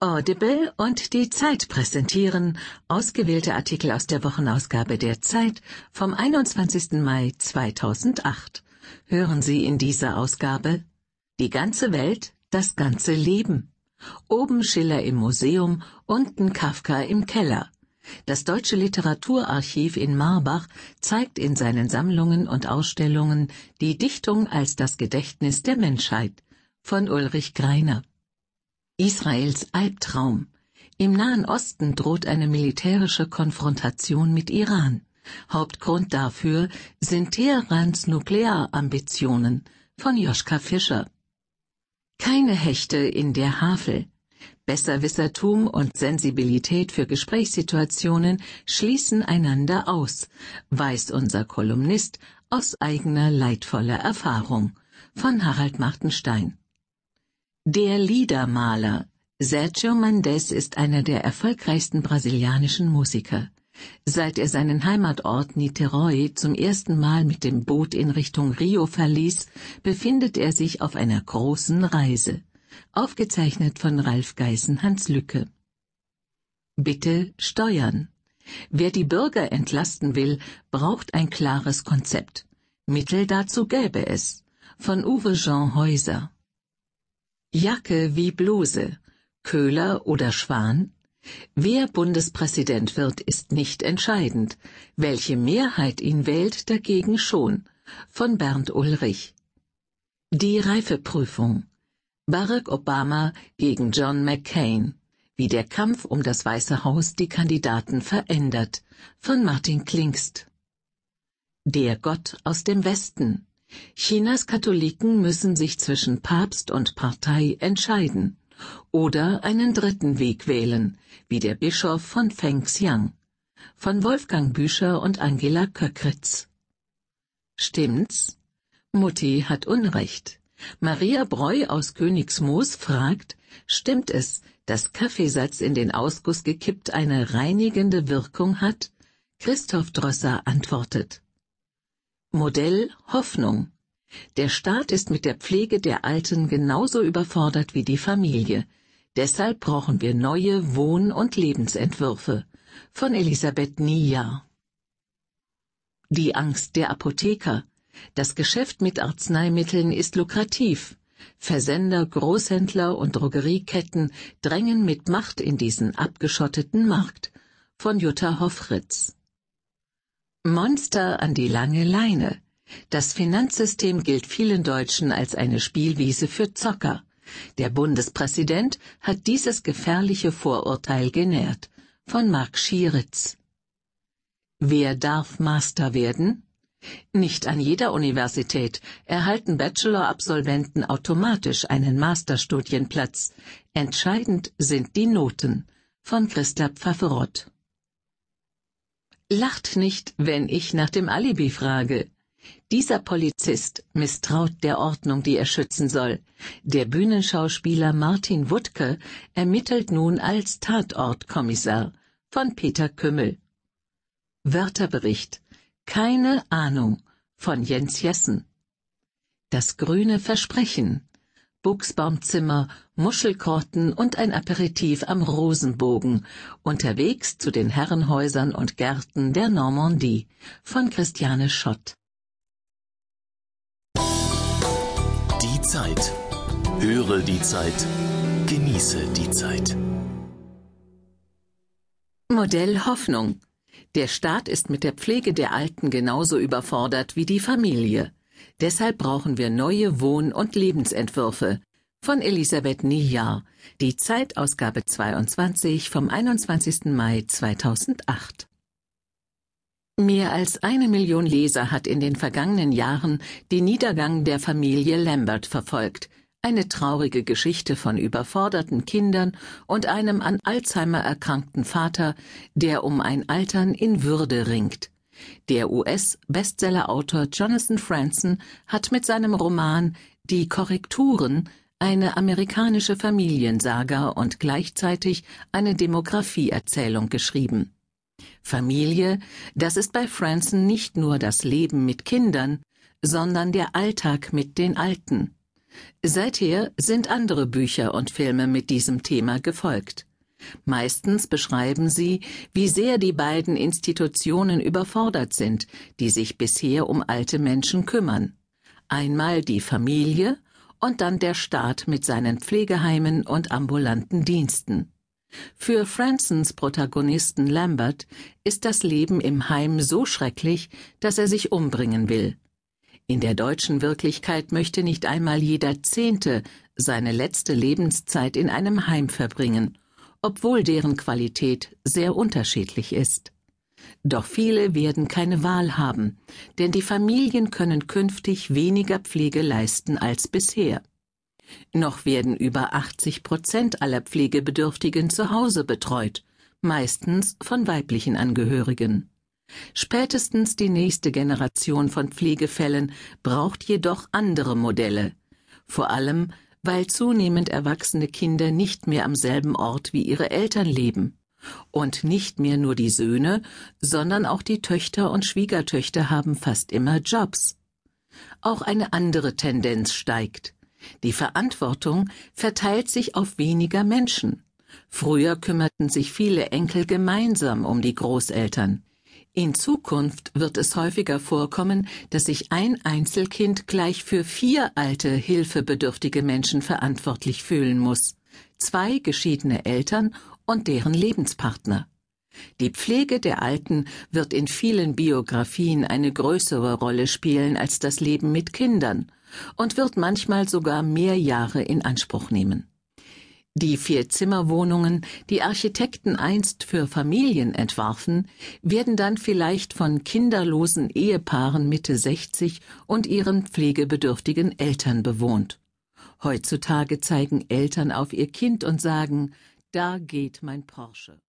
Audible und die Zeit präsentieren ausgewählte Artikel aus der Wochenausgabe der Zeit vom 21. Mai 2008. Hören Sie in dieser Ausgabe Die ganze Welt, das ganze Leben. Oben Schiller im Museum, unten Kafka im Keller. Das Deutsche Literaturarchiv in Marbach zeigt in seinen Sammlungen und Ausstellungen die Dichtung als das Gedächtnis der Menschheit von Ulrich Greiner. Israels Albtraum. Im Nahen Osten droht eine militärische Konfrontation mit Iran. Hauptgrund dafür sind Teherans Nuklearambitionen von Joschka Fischer. Keine Hechte in der Havel. Besserwissertum und Sensibilität für Gesprächssituationen schließen einander aus, weiß unser Kolumnist aus eigener leidvoller Erfahrung von Harald Martenstein. Der Liedermaler Sergio Mendes ist einer der erfolgreichsten brasilianischen Musiker. Seit er seinen Heimatort Niterói zum ersten Mal mit dem Boot in Richtung Rio verließ, befindet er sich auf einer großen Reise aufgezeichnet von Ralf Geißen Hans Lücke. Bitte steuern. Wer die Bürger entlasten will, braucht ein klares Konzept. Mittel dazu gäbe es. Von Uwe Jean Häuser. Jacke wie Bluse. Köhler oder Schwan? Wer Bundespräsident wird, ist nicht entscheidend. Welche Mehrheit ihn wählt, dagegen schon. Von Bernd Ulrich. Die Reifeprüfung. Barack Obama gegen John McCain. Wie der Kampf um das Weiße Haus die Kandidaten verändert. Von Martin Klingst. Der Gott aus dem Westen. Chinas Katholiken müssen sich zwischen Papst und Partei entscheiden oder einen dritten Weg wählen, wie der Bischof von Fengxiang. Von Wolfgang Büscher und Angela Köckritz. Stimmt's? Mutti hat Unrecht. Maria Breu aus Königsmoos fragt, stimmt es, dass Kaffeesatz in den Ausguss gekippt eine reinigende Wirkung hat? Christoph Drosser antwortet. Modell Hoffnung. Der Staat ist mit der Pflege der Alten genauso überfordert wie die Familie. Deshalb brauchen wir neue Wohn- und Lebensentwürfe. Von Elisabeth Nia. Die Angst der Apotheker. Das Geschäft mit Arzneimitteln ist lukrativ. Versender, Großhändler und Drogerieketten drängen mit Macht in diesen abgeschotteten Markt. Von Jutta Hoffritz. Monster an die lange Leine. Das Finanzsystem gilt vielen Deutschen als eine Spielwiese für Zocker. Der Bundespräsident hat dieses gefährliche Vorurteil genährt. Von Mark Schieritz. Wer darf Master werden? Nicht an jeder Universität erhalten Bachelor-Absolventen automatisch einen Masterstudienplatz. Entscheidend sind die Noten. Von Christa Pfafferott. Lacht nicht, wenn ich nach dem Alibi frage. Dieser Polizist misstraut der Ordnung, die er schützen soll. Der Bühnenschauspieler Martin Wuttke ermittelt nun als Tatortkommissar von Peter Kümmel. Wörterbericht keine Ahnung von Jens Jessen. Das grüne Versprechen. Buchsbaumzimmer, Muschelkorten und ein Aperitif am Rosenbogen, unterwegs zu den Herrenhäusern und Gärten der Normandie von Christiane Schott. Die Zeit. Höre die Zeit. Genieße die Zeit. Modell Hoffnung. Der Staat ist mit der Pflege der Alten genauso überfordert wie die Familie. Deshalb brauchen wir neue Wohn- und Lebensentwürfe. Von Elisabeth Nijar, die Zeitausgabe 22 vom 21. Mai 2008. Mehr als eine Million Leser hat in den vergangenen Jahren den Niedergang der Familie Lambert verfolgt, eine traurige Geschichte von überforderten Kindern und einem an Alzheimer erkrankten Vater, der um ein Altern in Würde ringt. Der US-Bestsellerautor Jonathan Franzen hat mit seinem Roman Die Korrekturen eine amerikanische Familiensaga und gleichzeitig eine Demografieerzählung geschrieben. Familie, das ist bei Franzen nicht nur das Leben mit Kindern, sondern der Alltag mit den Alten. Seither sind andere Bücher und Filme mit diesem Thema gefolgt. Meistens beschreiben sie, wie sehr die beiden Institutionen überfordert sind, die sich bisher um alte Menschen kümmern. Einmal die Familie und dann der Staat mit seinen Pflegeheimen und ambulanten Diensten. Für Fransons Protagonisten Lambert ist das Leben im Heim so schrecklich, dass er sich umbringen will. In der deutschen Wirklichkeit möchte nicht einmal jeder Zehnte seine letzte Lebenszeit in einem Heim verbringen, obwohl deren Qualität sehr unterschiedlich ist. Doch viele werden keine Wahl haben, denn die Familien können künftig weniger Pflege leisten als bisher. Noch werden über 80 Prozent aller Pflegebedürftigen zu Hause betreut, meistens von weiblichen Angehörigen. Spätestens die nächste Generation von Pflegefällen braucht jedoch andere Modelle, vor allem weil zunehmend erwachsene Kinder nicht mehr am selben Ort wie ihre Eltern leben. Und nicht mehr nur die Söhne, sondern auch die Töchter und Schwiegertöchter haben fast immer Jobs. Auch eine andere Tendenz steigt. Die Verantwortung verteilt sich auf weniger Menschen. Früher kümmerten sich viele Enkel gemeinsam um die Großeltern. In Zukunft wird es häufiger vorkommen, dass sich ein Einzelkind gleich für vier alte, hilfebedürftige Menschen verantwortlich fühlen muss. Zwei geschiedene Eltern und deren Lebenspartner. Die Pflege der Alten wird in vielen Biografien eine größere Rolle spielen als das Leben mit Kindern und wird manchmal sogar mehr Jahre in Anspruch nehmen. Die Vier-Zimmer-Wohnungen, die Architekten einst für Familien entwarfen, werden dann vielleicht von kinderlosen Ehepaaren Mitte 60 und ihren pflegebedürftigen Eltern bewohnt. Heutzutage zeigen Eltern auf ihr Kind und sagen, da geht mein Porsche.